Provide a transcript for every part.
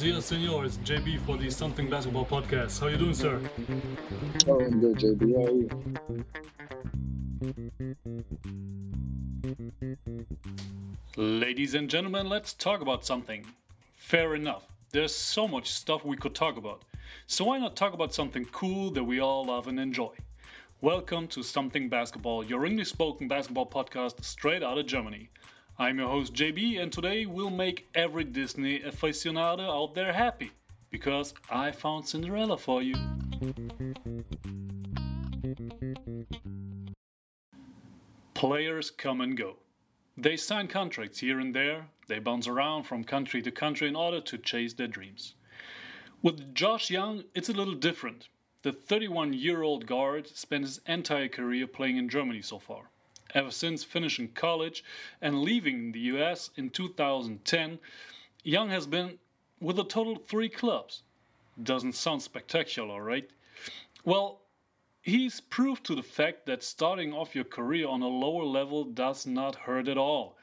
dias, senores. JB for the Something Basketball podcast. How you doing, sir? Oh, I'm good, JB. How are you? Ladies and gentlemen, let's talk about something. Fair enough. There's so much stuff we could talk about. So why not talk about something cool that we all love and enjoy? Welcome to Something Basketball, your English spoken basketball podcast straight out of Germany. I'm your host JB, and today we'll make every Disney aficionado out there happy because I found Cinderella for you. Players come and go. They sign contracts here and there, they bounce around from country to country in order to chase their dreams. With Josh Young, it's a little different. The 31 year old guard spent his entire career playing in Germany so far. Ever since finishing college and leaving the US in 2010, Young has been with a total of three clubs. Doesn't sound spectacular, right? Well, he's proof to the fact that starting off your career on a lower level does not hurt at all.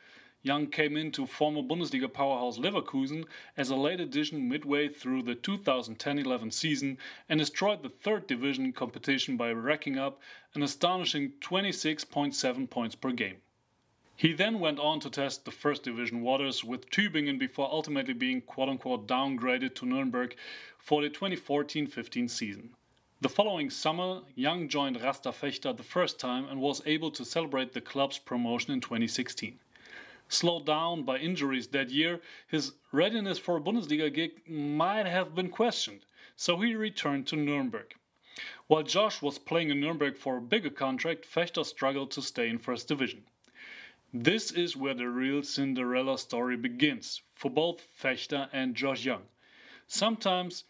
Young came into former Bundesliga powerhouse Leverkusen as a late addition midway through the 2010 11 season and destroyed the third division competition by racking up an astonishing 26.7 points per game. He then went on to test the first division waters with Tübingen before ultimately being quote unquote downgraded to Nuremberg for the 2014 15 season. The following summer, Young joined Rasta Vechta the first time and was able to celebrate the club's promotion in 2016 slowed down by injuries that year, his readiness for a Bundesliga gig might have been questioned, so he returned to Nuremberg. While Josh was playing in Nuremberg for a bigger contract, Vechta struggled to stay in First Division. This is where the real Cinderella story begins for both Vechta and Josh Young. Sometimes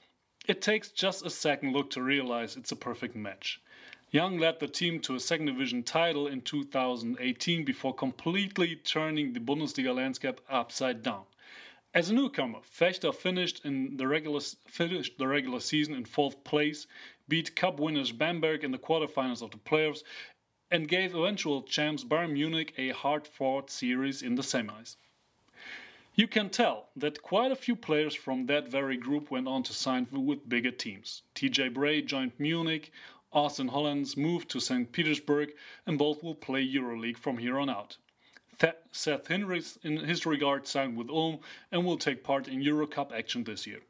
it takes just a second look to realize it's a perfect match. Young led the team to a second division title in 2018 before completely turning the Bundesliga landscape upside down. As a newcomer, Vechta finished in the regular finished the regular season in fourth place, beat Cup winners Bamberg in the quarterfinals of the playoffs, and gave eventual champs Bayern Munich a hard-fought series in the semis. You can tell that quite a few players from that very group went on to sign with bigger teams. TJ Bray joined Munich, Austin Hollins moved to St. Petersburg, and both will play EuroLeague from here on out. Seth Hinrichs, in his regard, signed with Ulm and will take part in Eurocup action this year.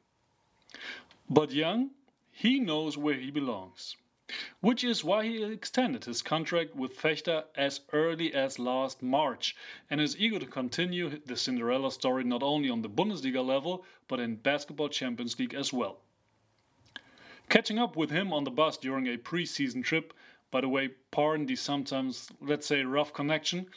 But Young, he knows where he belongs, which is why he extended his contract with Vechta as early as last March and is eager to continue the Cinderella story not only on the Bundesliga level but in Basketball Champions League as well. Catching up with him on the bus during a preseason trip, by the way, pardon the sometimes, let's say, rough connection,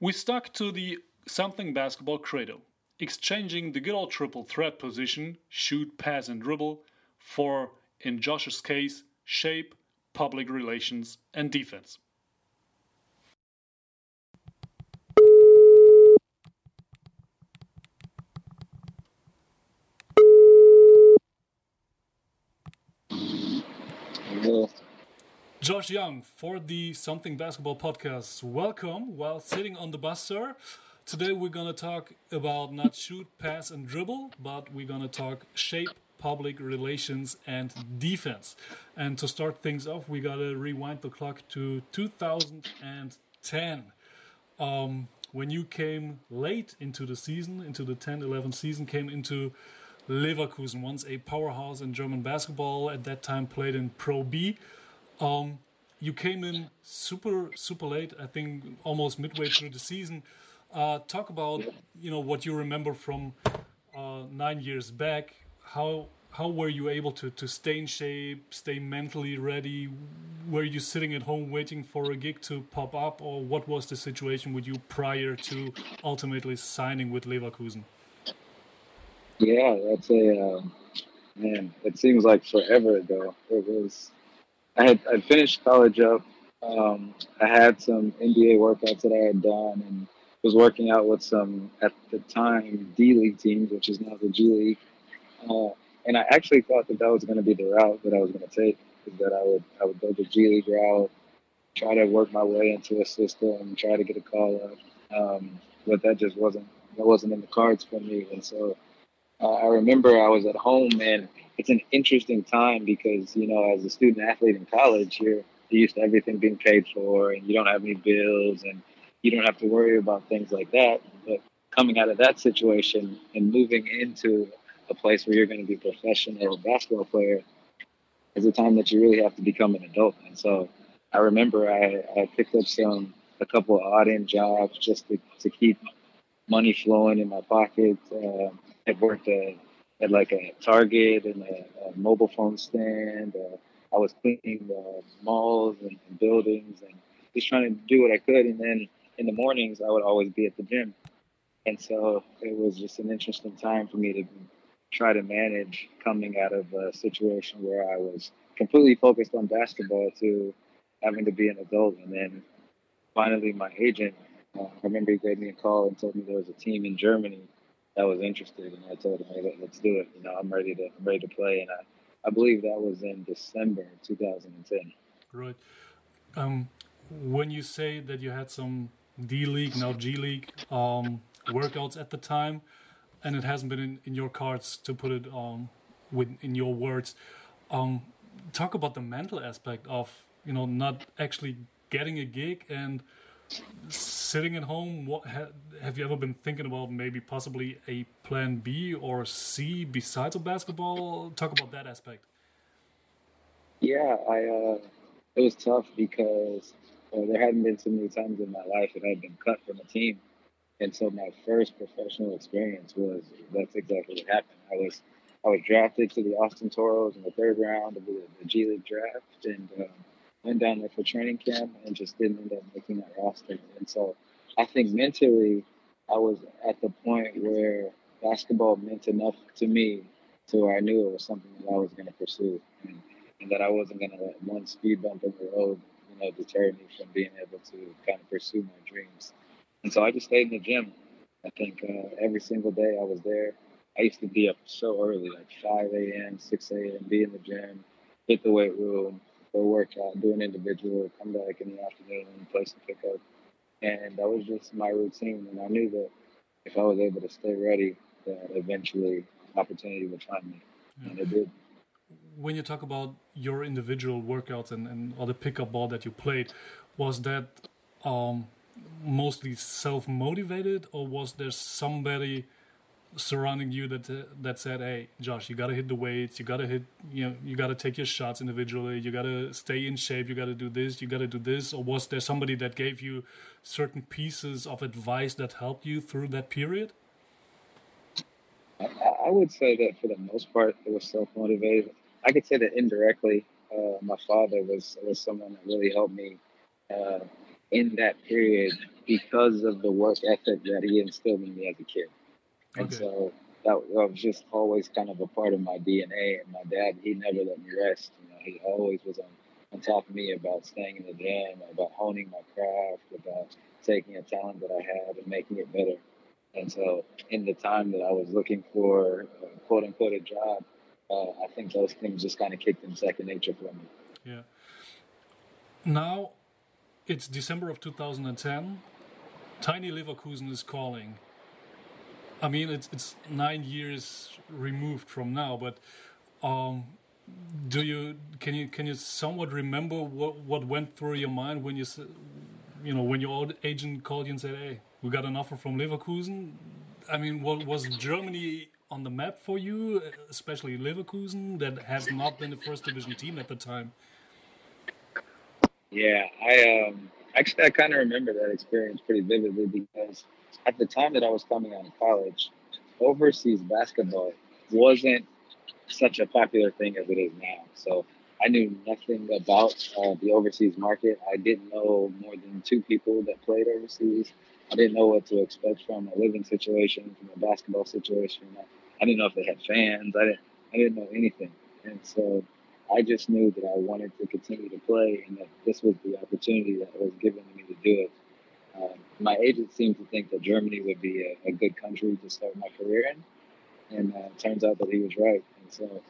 we stuck to the something basketball credo, exchanging the good old triple threat position, shoot, pass, and dribble, for, in Josh's case, shape, public relations, and defense. Josh Young for the Something Basketball podcast. Welcome while sitting on the bus, sir. Today we're going to talk about not shoot, pass, and dribble, but we're going to talk shape, public relations, and defense. And to start things off, we got to rewind the clock to 2010. Um, when you came late into the season, into the 10 11 season, came into Leverkusen, once a powerhouse in German basketball, at that time played in Pro B. Um, you came in super super late. I think almost midway through the season. Uh, talk about you know what you remember from uh, nine years back. How how were you able to to stay in shape, stay mentally ready? Were you sitting at home waiting for a gig to pop up, or what was the situation with you prior to ultimately signing with Leverkusen? Yeah, that's a uh, man. It seems like forever ago. It was I had I finished college up. Um, I had some NBA workouts that I had done and was working out with some at the time D League teams, which is now the G League. Uh, and I actually thought that that was going to be the route that I was going to take. Is that I would I would go the G League route, try to work my way into a system, try to get a call up. Um, but that just wasn't that wasn't in the cards for me. And so uh, I remember I was at home, and it's an interesting time because you know, as a student athlete in college, you're used to everything being paid for, and you don't have any bills, and you don't have to worry about things like that. But coming out of that situation and moving into a place where you're going to be a professional basketball player is a time that you really have to become an adult. And so I remember I, I picked up some a couple of odd end jobs just to, to keep money flowing in my pocket. Uh, I worked at, at like a Target and a, a mobile phone stand. Uh, I was cleaning malls and, and buildings and just trying to do what I could. And then in the mornings, I would always be at the gym. And so it was just an interesting time for me to try to manage coming out of a situation where I was completely focused on basketball to having to be an adult. And then finally, my agent, uh, I remember he gave me a call and told me there was a team in Germany that was interested. And I told him, hey, let's do it. You know, I'm ready to, I'm ready to play. And I, I believe that was in December 2010. Right. Um, when you say that you had some D League, now G League um, workouts at the time, and it hasn't been in, in your cards to put it um, with in your words. Um, talk about the mental aspect of you know not actually getting a gig and sitting at home. What ha, have you ever been thinking about? Maybe possibly a plan B or C besides of basketball. Talk about that aspect. Yeah, I. Uh, it was tough because there hadn't been so many times in my life that I'd been cut from a team and so my first professional experience was that's exactly what happened. I was I was drafted to the Austin Toros in the third round of the, the G League draft, and um, went down there for training camp and just didn't end up making that roster. And so I think mentally, I was at the point where basketball meant enough to me to where I knew it was something that I was going to pursue, and, and that I wasn't going to let one speed bump in the road, you know, deter me from being able to kind of pursue my dreams. And so I just stayed in the gym. I think uh, every single day I was there. I used to be up so early, like 5 a.m., 6 a.m., be in the gym, hit the weight room, go work out, do an individual, come back in the afternoon, and play some pickup. And that was just my routine. And I knew that if I was able to stay ready, that eventually opportunity would find me. Yeah. And it did. When you talk about your individual workouts and, and all the pickup ball that you played, was that um, mostly self motivated, or was there somebody surrounding you that uh, that said, "Hey, Josh, you got to hit the weights. You got to hit. You know, you got to take your shots individually. You got to stay in shape. You got to do this. You got to do this." Or was there somebody that gave you certain pieces of advice that helped you through that period? I would say that for the most part, it was self motivated. I could say that indirectly. Uh, my father was was someone that really helped me uh, in that period because of the work ethic that he instilled in me as a kid. And okay. so that, that, was just always kind of a part of my DNA. And my dad, he never let me rest. You know, he always was on, on top of me about staying in the gym, about honing my craft, about taking a talent that I had and making it better. And so, in the time that I was looking for uh, quote unquote a job, uh, I think those things just kind of kicked in second nature for me. Yeah. Now, it's December of 2010. Tiny Leverkusen is calling. I mean, it's it's nine years removed from now, but um, do you can you can you somewhat remember what what went through your mind when you you know when your agent called you and said, "Hey, we got an offer from Leverkusen"? I mean, what was Germany on the map for you, especially Leverkusen, that has not been the first division team at the time? Yeah, I um, actually I kind of remember that experience pretty vividly because at the time that I was coming out of college, overseas basketball wasn't such a popular thing as it is now. So I knew nothing about uh, the overseas market. I didn't know more than two people that played overseas. I didn't know what to expect from a living situation, from a basketball situation. I didn't know if they had fans. I didn't. I didn't know anything. And so I just knew that I wanted to continue to play and that this was the opportunity that was given to me to do it. Um, my agent seemed to think that Germany would be a, a good country to start my career in, and uh, turns out that he was right. And so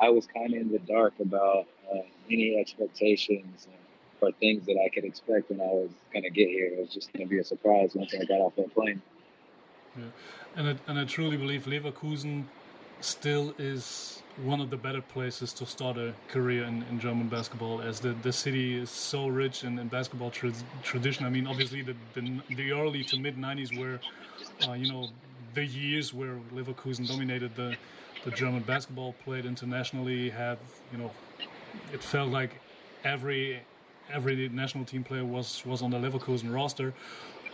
I was kind of in the dark about uh, any expectations or things that I could expect when I was going to get here. It was just going to be a surprise once I got off that plane. Yeah. And, I, and I truly believe Leverkusen still is one of the better places to start a career in, in German basketball, as the, the city is so rich in, in basketball tra tradition. I mean, obviously, the, the, the early to mid 90s were, uh, you know, the years where Leverkusen dominated the, the German basketball, played internationally, had, you know, it felt like every every national team player was, was on the Leverkusen roster.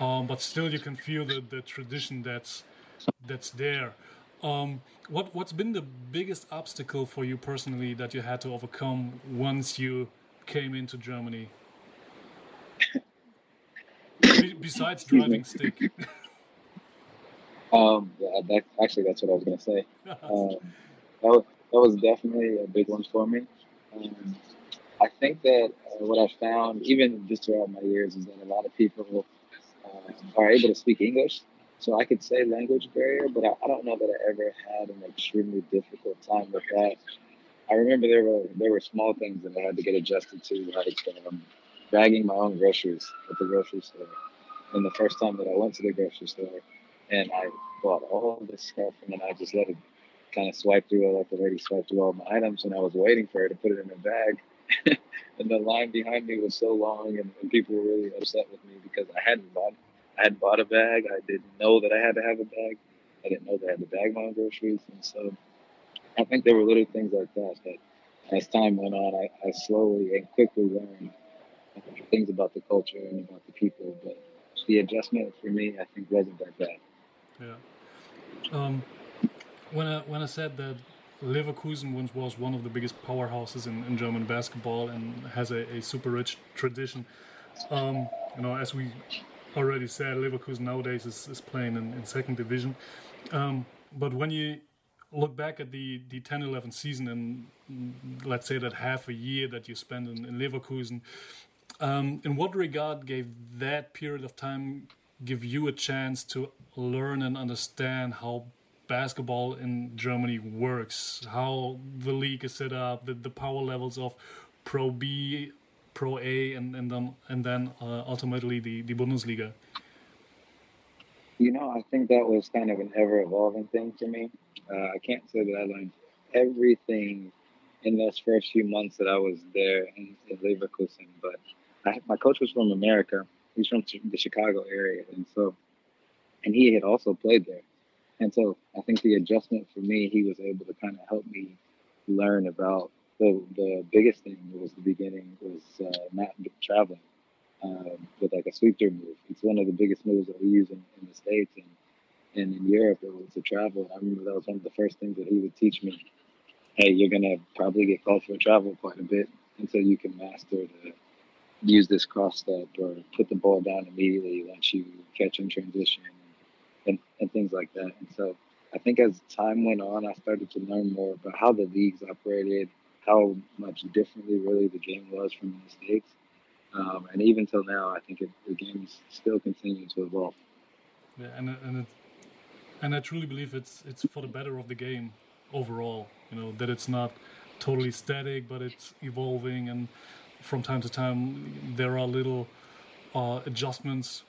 Um, but still, you can feel the, the tradition that's that's there. Um, what what's been the biggest obstacle for you personally that you had to overcome once you came into Germany? besides driving stick. um, yeah, that, actually, that's what I was going to say. Um, that, was, that was definitely a big one for me. Um, I think that uh, what I found, even just throughout my years, is that a lot of people uh, are able to speak English so I could say language barrier, but I, I don't know that I ever had an extremely difficult time with that. I remember there were there were small things that I had to get adjusted to, like um, bagging my own groceries at the grocery store. And the first time that I went to the grocery store, and I bought all this stuff, and then I just let it kind of swipe through it, like the lady swiped through all my items, and I was waiting for her to put it in a bag. and the line behind me was so long, and, and people were really upset with me because I hadn't bought I hadn't bought a bag. I didn't know that I had to have a bag. I didn't know that I had to bag my own groceries. And so I think there were little things like that that as time went on, I, I slowly and quickly learned things about the culture and about the people. But the adjustment for me, I think, wasn't that bad. Yeah. Um, when I when I said that Leverkusen once was one of the biggest powerhouses in, in German basketball and has a, a super rich tradition, um, you know, as we already said, Leverkusen nowadays is, is playing in, in second division. Um, but when you look back at the, the 10 11 season and let's say that half a year that you spent in, in Leverkusen, um, in what regard gave that period of time give you a chance to learn and understand how basketball in Germany works, how the league is set up, the, the power levels of Pro B Pro A, and and then and then uh, ultimately the the Bundesliga? You know, I think that was kind of an ever evolving thing for me. Uh, I can't say that I learned everything in those first few months that I was there in, in Leverkusen, but I, my coach was from America. He's from the Chicago area, and so and he had also played there. And so I think the adjustment for me, he was able to kind of help me learn about the the biggest thing was the beginning was uh, not traveling um, with like a sweep through move. It's one of the biggest moves that we use in, in the states and and in Europe it was to travel. I remember that was one of the first things that he would teach me. Hey, you're gonna probably get called for travel quite a bit until you can master to use this cross step or put the ball down immediately once you catch in transition and, and things like that. And so I think as time went on, I started to learn more about how the leagues operated, how much differently really the game was from the States. Um, and even till now, I think it, the game is still continuing to evolve. Yeah, and and it, and I truly believe it's it's for the better of the game overall. You know that it's not totally static, but it's evolving, and from time to time there are little uh, adjustments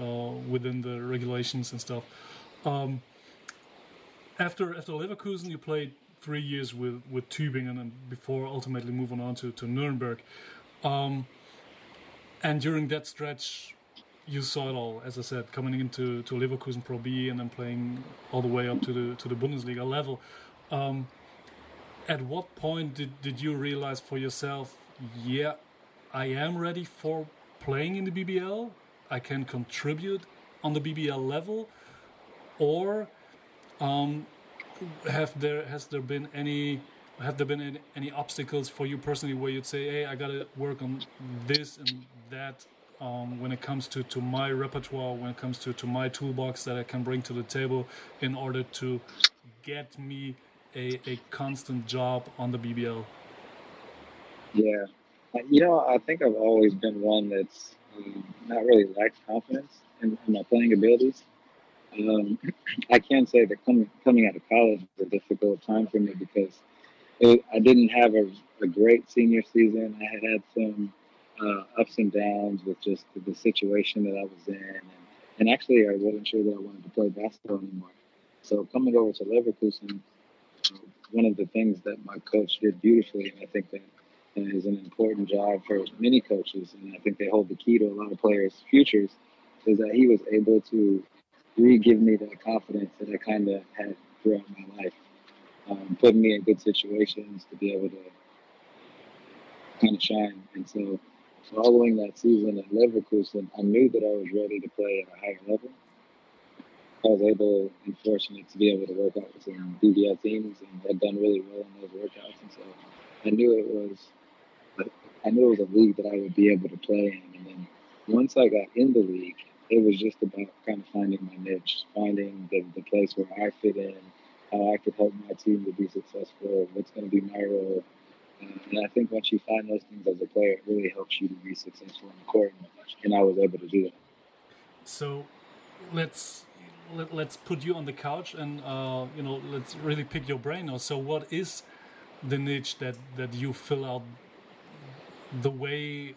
uh, within the regulations and stuff. Um, after after Leverkusen, you played three years with with Tübingen and before ultimately moving on to to Nuremberg. Um, and during that stretch, you saw it all. As I said, coming into to Leverkusen Pro B and then playing all the way up to the to the Bundesliga level. Um, at what point did, did you realize for yourself, yeah, I am ready for playing in the BBL? I can contribute on the BBL level, or um, have there has there been any have there been any, obstacles for you personally where you'd say hey i gotta work on this and that um, when it comes to, to my repertoire when it comes to, to my toolbox that i can bring to the table in order to get me a, a constant job on the bbl yeah. You know i think i've always been one that's um, not really lacked confidence in, in my playing abilities um, I can say that coming coming out of college was a difficult time for me because it, I didn't have a, a, great senior season. I had had some uh, ups and downs with just the, the, situation that I was in, and, and actually I wasn't sure that I wanted to play basketball anymore. So coming over to Leverkusen, one of the things that my coach did beautifully, and I think that is an important job for many coaches, and I think they hold the key to a lot of players' futures, is that he was able to re-give me that confidence that I kind of had throughout my life, um, putting me in good situations to be able to kind of shine. And so, following that season at Leverkusen, I knew that I was ready to play at a higher level. I was able and fortunate to be able to work out with some BBL teams and had done really well in those workouts. And so I knew it was I knew it was a league that I would be able to play in. And then once I got in the league, it was just about kind of finding my niche, finding the, the place where I fit in, how I could help my team to be successful, what's going to be my role. And I think once you find those things as a player, it really helps you to be successful in the court. And I was able to do that. So let's let, us put you on the couch and uh, you know let's really pick your brain now. So what is the niche that that you fill out the way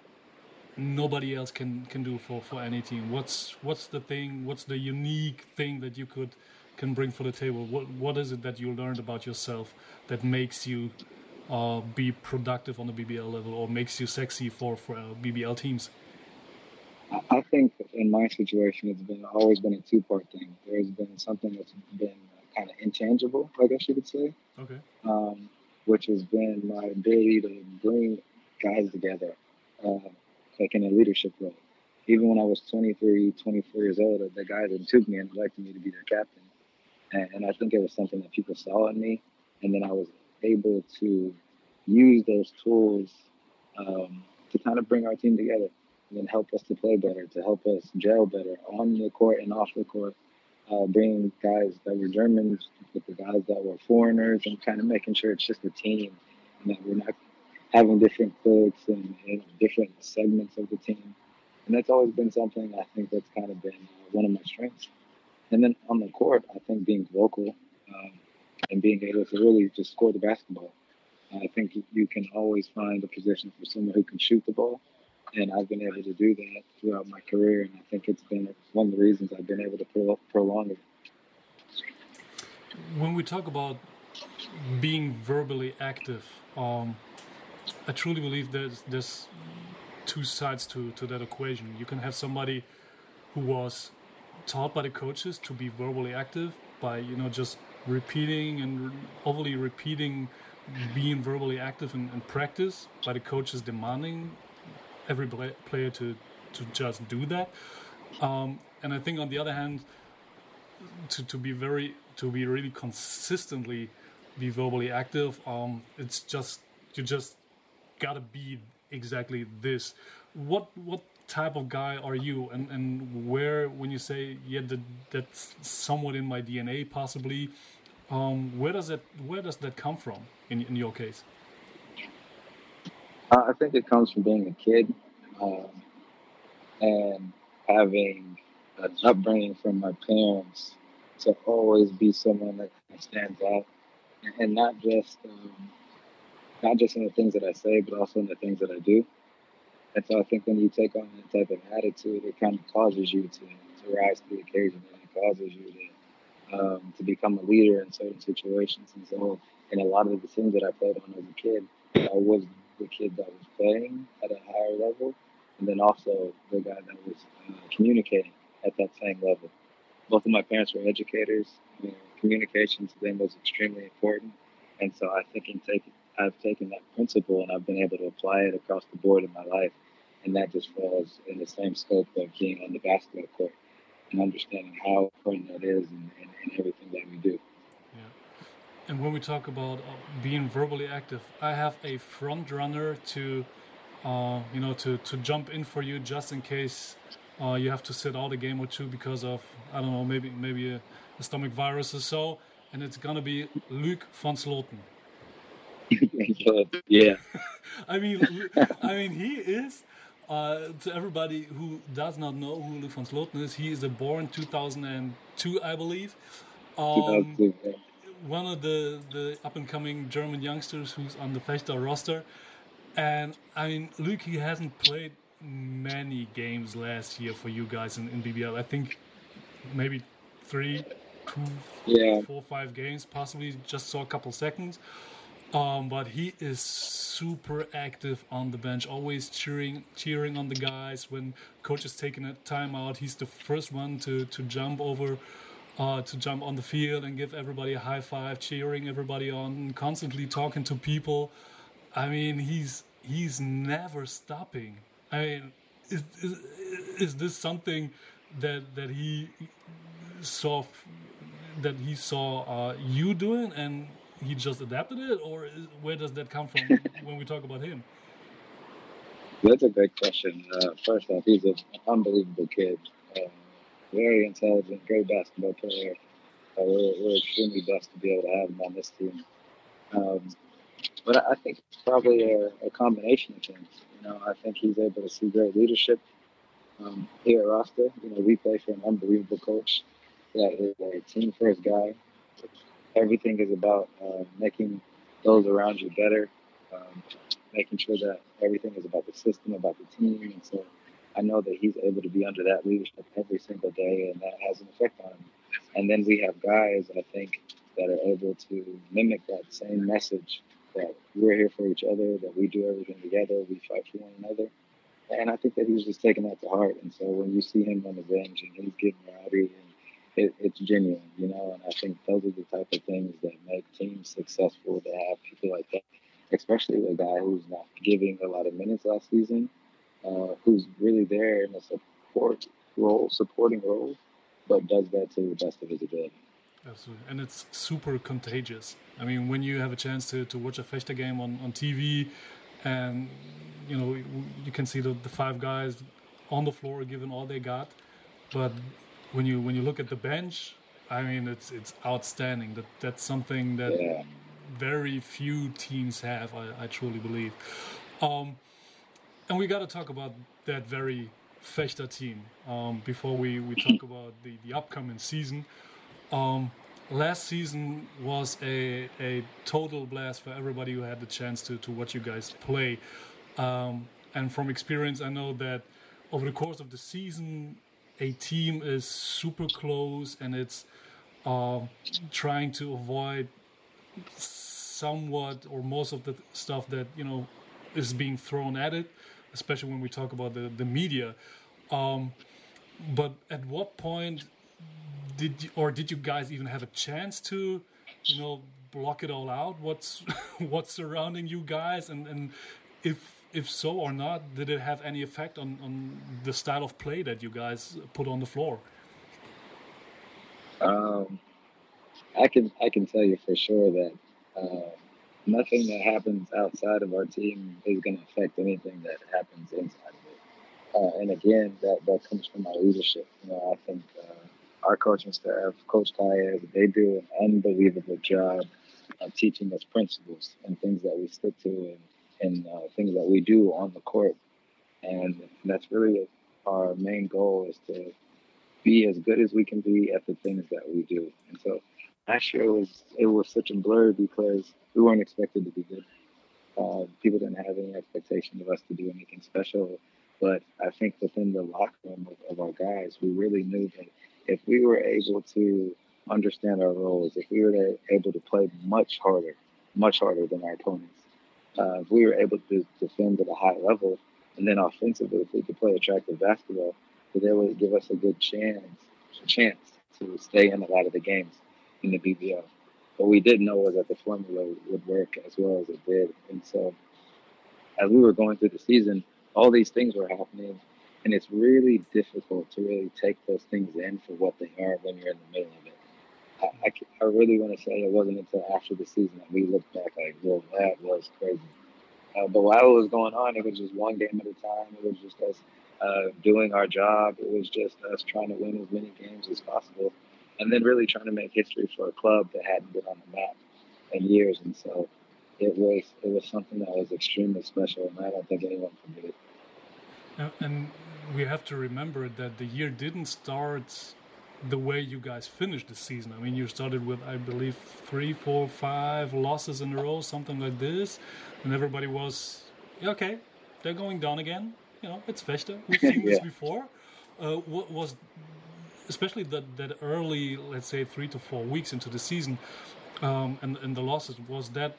nobody else can can do for for any team. What's what's the thing what's the unique thing that you could can bring for the table? What what is it that you learned about yourself that makes you uh, be productive on the BBL level or makes you sexy for for uh, BBL teams? I think in my situation it's been always been a two part thing. There's been something that's been kind of intangible I guess you could say. Okay. Um, which has been my ability to bring guys together, uh, like in a leadership role. Even when I was 23, 24 years old, the guys that took me and elected me to be their captain. And, and I think it was something that people saw in me. And then I was able to use those tools um, to kind of bring our team together and then help us to play better, to help us gel better on the court and off the court. Uh, bringing guys that were Germans with the guys that were foreigners and kind of making sure it's just a team and that we're not having different cliques and, and, different segments of the team. And that's always been something I think that's kind of been uh, one of my strengths. And then on the court, I think being vocal um, and being able to really just score the basketball. I think you can always find a position for someone who can shoot the ball. And I've been able to do that throughout my career. And I think it's been one of the reasons I've been able to prolong it. When we talk about being verbally active, um, I truly believe there's there's two sides to, to that equation. You can have somebody who was taught by the coaches to be verbally active by you know just repeating and overly repeating being verbally active in, in practice by the coaches demanding every player to to just do that um, and I think on the other hand to, to be very to be really consistently be verbally active um, it's just you just got to be exactly this. What what type of guy are you, and and where when you say yeah that that's somewhat in my DNA possibly, um, where does that where does that come from in in your case? Uh, I think it comes from being a kid um, and having an upbringing from my parents to always be someone that stands out and not just um, not just in the things that I say, but also in the things that I do. And so I think when you take on that type of attitude, it kind of causes you to, to rise to the occasion and it causes you to, um, to become a leader in certain situations. And so, in a lot of the things that I played on as a kid, I was the kid that was playing at a higher level, and then also the guy that was uh, communicating at that same level. Both of my parents were educators. You know, communication to them was extremely important. And so I think in taking I've taken that principle and I've been able to apply it across the board in my life. And that just falls in the same scope of being on the basketball court and understanding how important that is in, in, in everything that we do. Yeah. And when we talk about uh, being verbally active, I have a front runner to, uh, you know, to, to jump in for you just in case uh, you have to sit out a game or two because of I don't know maybe maybe a, a stomach virus or so, and it's gonna be Luc van Slooten. Yeah. I mean, I mean, he is. Uh, to everybody who does not know who Luc van Slooten is, he is a born 2002, I believe. Um, one of the, the up and coming German youngsters who's on the Vechta roster. And I mean, Luc, he hasn't played many games last year for you guys in, in BBL. I think maybe three, two, yeah. four, five games. Possibly just saw a couple seconds. Um, but he is super active on the bench, always cheering, cheering on the guys. When coach is taking a timeout, he's the first one to to jump over, uh, to jump on the field and give everybody a high five, cheering everybody on, constantly talking to people. I mean, he's he's never stopping. I mean, is is, is this something that that he saw that he saw uh, you doing and he just adapted it, or is, where does that come from when we talk about him? That's a great question. Uh, first off, he's an unbelievable kid, uh, very intelligent, great basketball player. Uh, we're, we're, extremely blessed to be able to have him on this team. Um, but I think it's probably a, a, combination of things. You know, I think he's able to see great leadership um, here at Rasta. You know, we play for an unbelievable coach that is a team first guy everything is about uh, making those around you better, um, making sure that everything is about the system, about the team. And so I know that he's able to be under that leadership every single day, and that has an effect on him. And then we have guys, I think, that are able to mimic that same message that we're here for each other, that we do everything together, we fight for one another. And I think that he's just taking that to heart. And so when you see him on the bench and he's getting rowdy and it, it's genuine, you know, and I think those are the type of things that make teams successful to have people like that, especially a guy who's not giving a lot of minutes last season, uh, who's really there in a support role, supporting role, but does that to the best of his ability. Absolutely. And it's super contagious. I mean, when you have a chance to, to watch a Vechta game on, on TV and, you know, you can see the, the five guys on the floor giving all they got, but when you when you look at the bench, I mean it's it's outstanding. That that's something that yeah. very few teams have. I, I truly believe. Um, and we got to talk about that very Vechta team um, before we, we talk about the, the upcoming season. Um, last season was a, a total blast for everybody who had the chance to, to watch you guys play. Um, and from experience, I know that over the course of the season, a team is super close and it's uh, trying to avoid somewhat or most of the stuff that you know is being thrown at it, especially when we talk about the the media. Um, but at what point did you, or did you guys even have a chance to, you know, block it all out? What's what's surrounding you guys, and and if if so or not, did it have any effect on, on the style of play that you guys put on the floor? Um, I can I can tell you for sure that uh, nothing that happens outside of our team is going to affect anything that happens inside of it. Uh, and again, that, that comes from our leadership. You know, I think uh, our coaching staff, Coach Calles, they do an unbelievable job of teaching us principles and things that we stick to and and uh, things that we do on the court. And that's really our main goal is to be as good as we can be at the things that we do. And so last year was it was such a blur because we weren't expected to be good. Uh, people didn't have any expectation of us to do anything special. But I think within the locker room of, of our guys, we really knew that if we were able to understand our roles, if we were able to play much harder, much harder than our opponents, uh, if we were able to defend at a high level, and then offensively, if we could play attractive basketball, that would give us a good chance, chance to stay in a lot of the games in the BBL. What we didn't know was that the formula would work as well as it did. And so, as we were going through the season, all these things were happening, and it's really difficult to really take those things in for what they are when you're in the middle of it. I, I, really want to say it wasn't until after the season that we looked back like, well, that was crazy. Uh, but while it was going on, it was just one game at a time. It was just us uh, doing our job. It was just us trying to win as many games as possible, and then really trying to make history for a club that hadn't been on the map in years. And so, it was it was something that was extremely special, and I don't think anyone can it. And we have to remember that the year didn't start the way you guys finished the season. I mean, you started with, I believe, three, four, five losses in a row, something like this, and everybody was, okay, they're going down again. You know, it's Vechta. We've seen yeah. this before. Uh, what was especially that that early, let's say three to four weeks into the season, um, and and the losses was that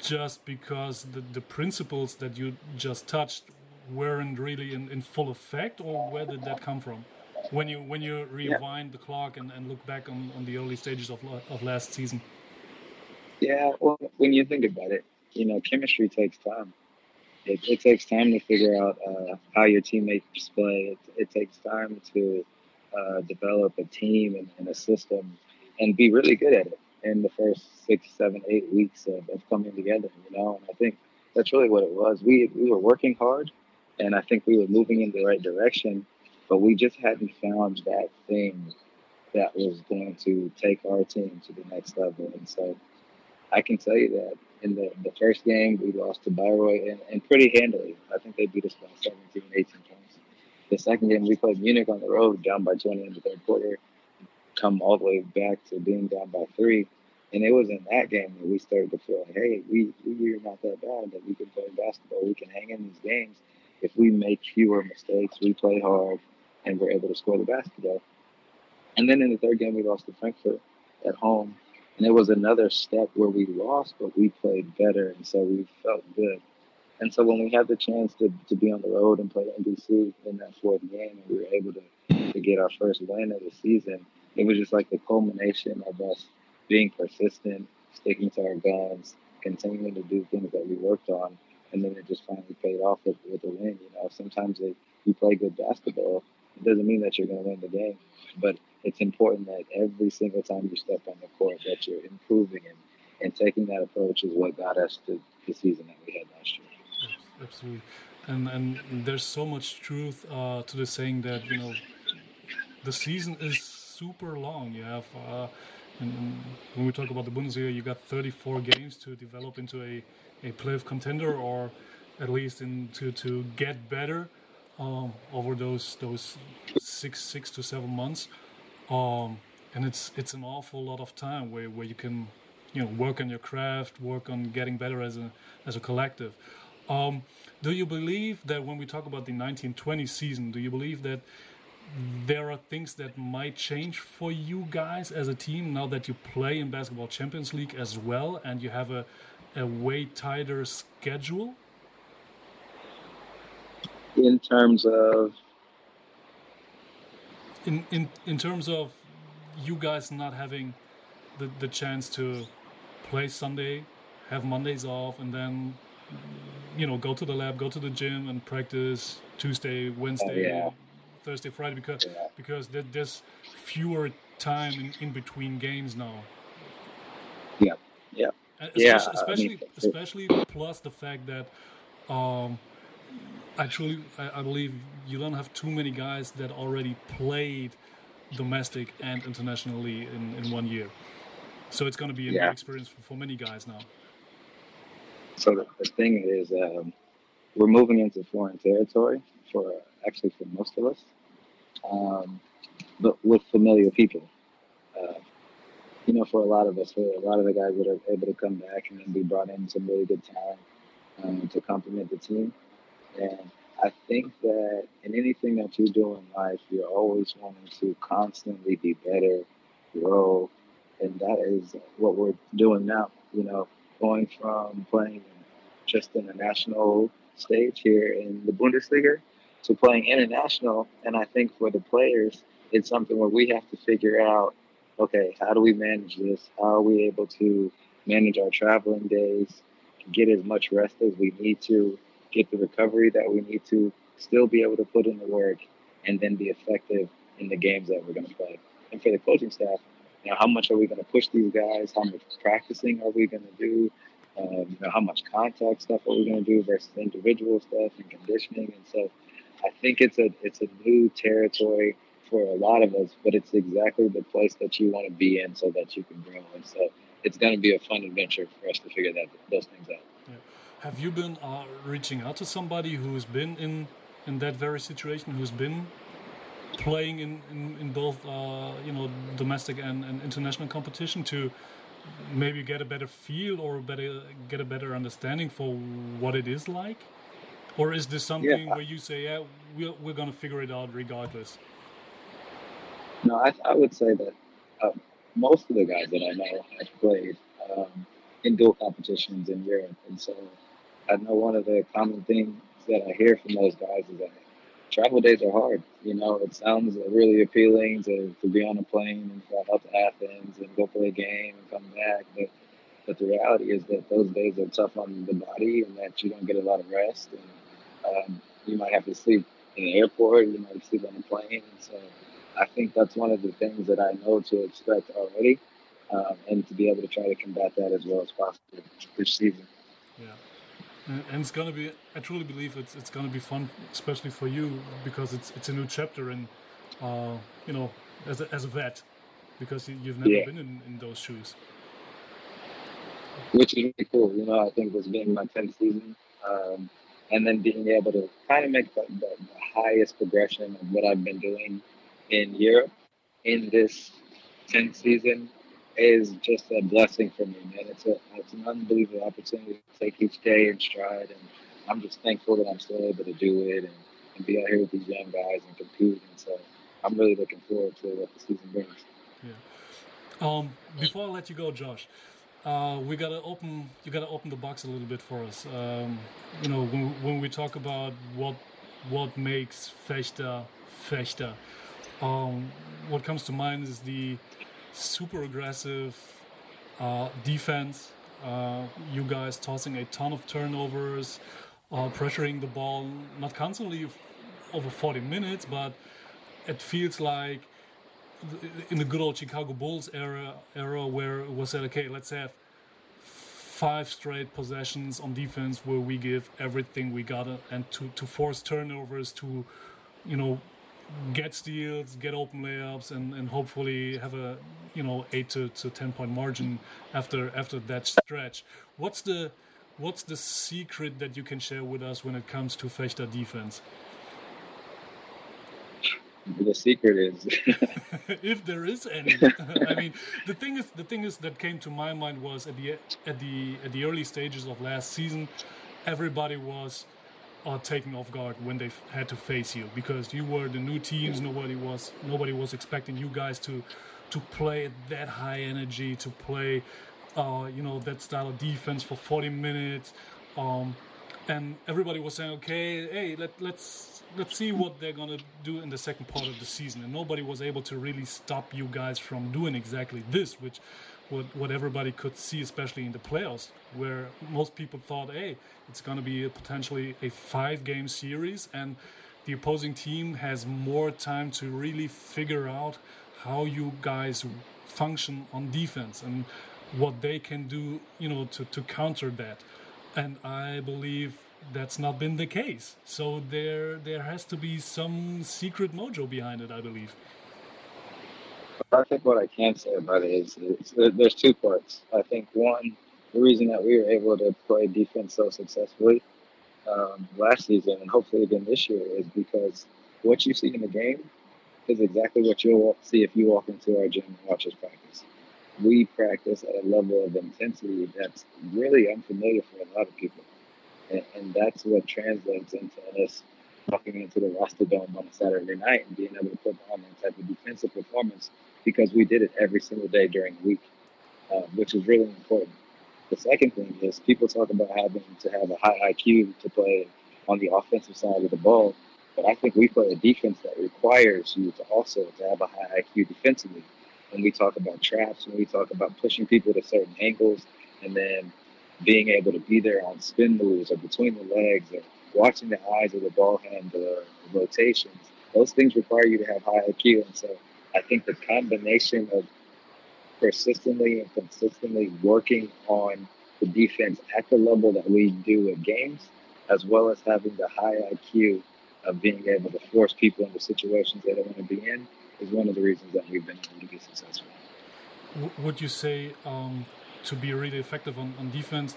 just because the the principles that you just touched weren't really in, in full effect, or where did that come from? When you when you rewind yeah. the clock and, and look back on, on the early stages of of last season. Yeah, well, when you think about it, you know, chemistry takes time. It, it takes time to figure out uh, how your teammates play. It, it takes time to uh, develop a team and, and, a system and be really good at it in the first six, seven, eight weeks of, of coming together, you know? And I think that's really what it was. We, we were working hard and I think we were moving in the right direction, but we just hadn't found that thing that was going to take our team to the next level. And so I can tell you that in the, the first game, we lost to Bayreuth and, and pretty handily. I think they beat us by 17, 18 points. The second game, we played Munich on the road, down by 20 in the third quarter, come all the way back to being down by three. And it was in that game that we started to feel hey, we, we are not that bad, that we can play basketball. We can hang in these games. If we make fewer mistakes, we play hard, and we're able to score the basketball. And then in the third game, we lost to Frankfurt at home and it was another step where we lost, but we played better, and so we felt good. And so when we had the chance to, to be on the road and play MBC in that fourth game, and we were able to, to get our first win of the season, it was just like the culmination of us being persistent, sticking to our guns, continuing to do things that we worked on, and then it just finally paid off with, with a win. You know, sometimes if you play good basketball, it doesn't mean that you're going to win the game, but it's important that every single time you step on the court that you're improving and, and taking that approach is what got us to the season that we had last year. Absolutely. And, and there's so much truth uh, to the saying that, you know, the season is super long. You have, uh, and when we talk about the Bundesliga, you got 34 games to develop into a, a playoff contender or at least into to get better um, over those those six six to seven months. Um, and it's it's an awful lot of time where, where you can you know work on your craft, work on getting better as a as a collective. Um, do you believe that when we talk about the 1920 season, do you believe that there are things that might change for you guys as a team now that you play in Basketball Champions League as well and you have a, a way tighter schedule? In terms of in in in terms of you guys not having the the chance to play Sunday, have Mondays off, and then you know go to the lab, go to the gym, and practice Tuesday, Wednesday, oh, yeah. Thursday, Friday because yeah. because there's fewer time in, in between games now. Yeah, yeah, especially, yeah. Especially, I mean, especially plus the fact that. Um, actually, I, I, believe you don't have too many guys that already played domestic and internationally in, in one year. So it's going to be a yeah. new experience for, for, many guys now. So the, the thing is, um, we're moving into foreign territory for actually for most of us, um, but with familiar people. Uh, you know, for a lot of us, for a lot of the guys that are able to come back and then be brought in some really good talent um, to complement the team. And I think that in anything that you do in life, you're always wanting to constantly be better, grow. And that is what we're doing now. You know, going from playing just in the national stage here in the Bundesliga to playing international. And I think for the players, it's something where we have to figure out okay, how do we manage this? How are we able to manage our traveling days, get as much rest as we need to, get the recovery that we need to, still be able to put in the work, and then be effective in the games that we're going to play. And for the coaching staff, you know, how much are we going to push these guys? How much practicing are we going to do? Um, you know, how much contact stuff are we going to do versus individual stuff and conditioning? And so, I think it's a it's a new territory for a lot of us, but it's exactly the place that you want to be in so that you can grow. And so, it's going to be a fun adventure for us to figure that those things out. Yeah. Have you been uh, reaching out to somebody who's been in in that very situation, who's been playing in in, in both uh, you know domestic and, and international competition to maybe get a better feel or better get a better understanding for what it is like? Or is this something yeah. where you say, yeah, we're, we're going to figure it out regardless? No, I, I would say that uh, most of the guys that I know have played um, in dual competitions in Europe, and so I know one of the common things that I hear from those guys is that travel days are hard. You know, it sounds really appealing to, to be on a plane and fly out to Athens and go play a game and come back, but but the reality is that those days are tough on the body and that you don't get a lot of rest and um, you might have to sleep in the airport, you might sleep on a plane, so I think that's one of the things that I know to expect already, um, and to be able to try to combat that as well as possible this season. Yeah. And, it's gonna be. I truly believe it's it's gonna be fun, especially for you, because it's it's a new chapter, and uh, you know, as a, as a vet, because you've never yeah. been in, in those shoes. Which is really cool. You know, I think this being my tenth season, um, and then being able to kind of make the, the, the highest progression of what I've been doing in Europe in this 10th season is just a blessing for me, man. It's a it's an unbelievable opportunity to take each day in stride, and I'm just thankful that I'm still able to do it and, and be out here with these young guys and compete. And so I'm really looking forward to what the season brings. Yeah. Um, before I let you go, Josh, uh, we gotta open. You gotta open the box a little bit for us. Um, you know, when, when we talk about what what makes Vechta Vechta, um, what comes to mind is the super aggressive uh, defense. Uh, you guys tossing a ton of turnovers, uh, pressuring the ball, not constantly over 40 minutes, but it feels like in the good old Chicago Bulls era, era where it was said, okay, let's have five straight possessions on defense where we give everything we got and to, to force turnovers to, you know, get steals, get open layups, and, and hopefully have a you know eight to, to ten point margin after after that stretch. What's the what's the secret that you can share with us when it comes to Vechta defense? The secret is, if there is any. I mean, the thing is, the thing is that came to my mind was at the at the at the early stages of last season, everybody was are taken off guard when they had to face you because you were the new teams. Nobody was nobody was expecting you guys to to play that high energy, to play uh, you know that style of defense for 40 minutes. Um, and everybody was saying, okay, hey, let, let's let's see what they're gonna do in the second part of the season. And nobody was able to really stop you guys from doing exactly this, which what what everybody could see, especially in the playoffs, where most people thought, hey, it's going to be a potentially a five game series, and the opposing team has more time to really figure out how you guys function on defense and what they can do, you know, to, to counter that. And I believe that's not been the case. So there there has to be some secret mojo behind it, I believe. I think what I can say about it is, is there's two parts. I think one, the reason that we were able to play defense so successfully um, last season and hopefully again this year is because what you see in the game is exactly what you'll see if you walk into our gym and watch us practice. We practice at a level of intensity that's really unfamiliar for a lot of people. And, and that's what translates into us walking into the RASTA Dome on a Saturday night and being able to put on type of defensive performance because we did it every single day during the week, uh, which is really important. The second thing is people talk about having to have a high IQ to play on the offensive side of the ball, but I think we play a defense that requires you to also to have a high IQ defensively. When we talk about traps, when we talk about pushing people to certain angles, and then being able to be there on spin moves or between the legs or watching the eyes of the ball handler, rotations, those things require you to have high IQ. And so I think the combination of persistently and consistently working on the defense at the level that we do at games, as well as having the high IQ of being able to force people into situations they don't want to be in, is one of the reasons that we've been able to be successful. Would you say um, to be really effective on, on defense,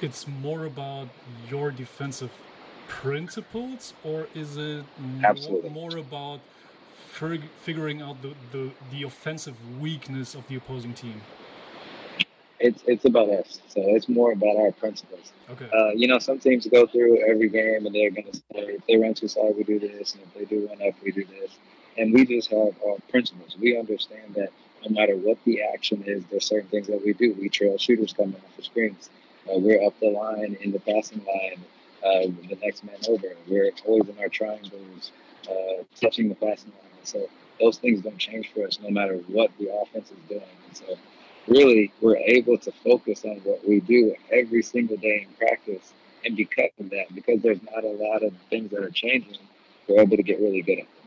it's more about your defensive principles, or is it more, more about figuring out the, the, the offensive weakness of the opposing team? It's it's about us. So it's more about our principles. Okay. Uh, you know, some teams go through every game and they're going to say if they run too side, we do this, and if they do run up, we do this. and we just have our principles. We understand that no matter what the action is, there's certain things that we do. We trail shooters coming off the screens. Uh, we're up the line in the passing line, uh, the next man over. We're always in our triangles, uh, touching the passing line. So those things don't change for us no matter what the offense is doing. And so really, we're able to focus on what we do every single day in practice. And because of that, because there's not a lot of things that are changing, we're able to get really good at them.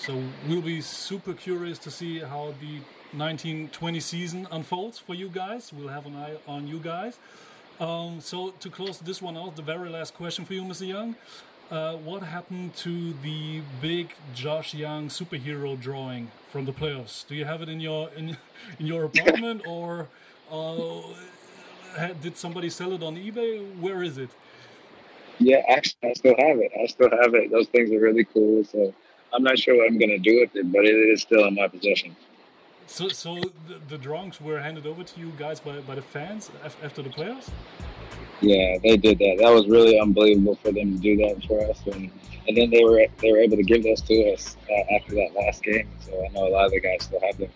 So we'll be super curious to see how the 1920 season unfolds for you guys. We'll have an eye on you guys. Um, so to close this one out, the very last question for you, Mr. Young. Uh, what happened to the big Josh Young superhero drawing from the playoffs? Do you have it in your in, in your apartment, or uh, did somebody sell it on eBay? Where is it? Yeah, actually, I still have it. I still have it. Those things are really cool. So I'm not sure what I'm going to do with it, but it is still in my possession. So, so the, the drawings were handed over to you guys by, by the fans after the playoffs? Yeah, they did that. That was really unbelievable for them to do that for us, and and then they were they were able to give those to us uh, after that last game. So I know a lot of the guys still have them.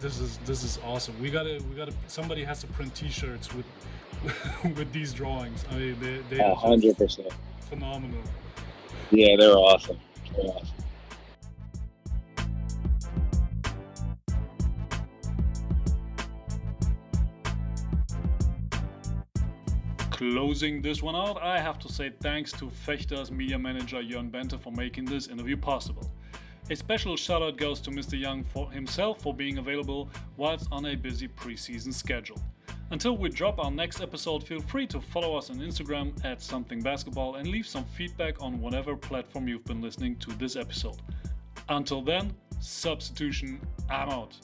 This is this is awesome. We gotta we gotta somebody has to print T-shirts with with these drawings. I mean, they they hundred percent phenomenal. Yeah, they were awesome. Closing this one out, I have to say thanks to Vechta's media manager Jörn Bente for making this interview possible. A special shout out goes to Mr. Young for himself for being available whilst on a busy preseason schedule. Until we drop our next episode, feel free to follow us on Instagram at Something Basketball and leave some feedback on whatever platform you've been listening to this episode. Until then, substitution, I'm out.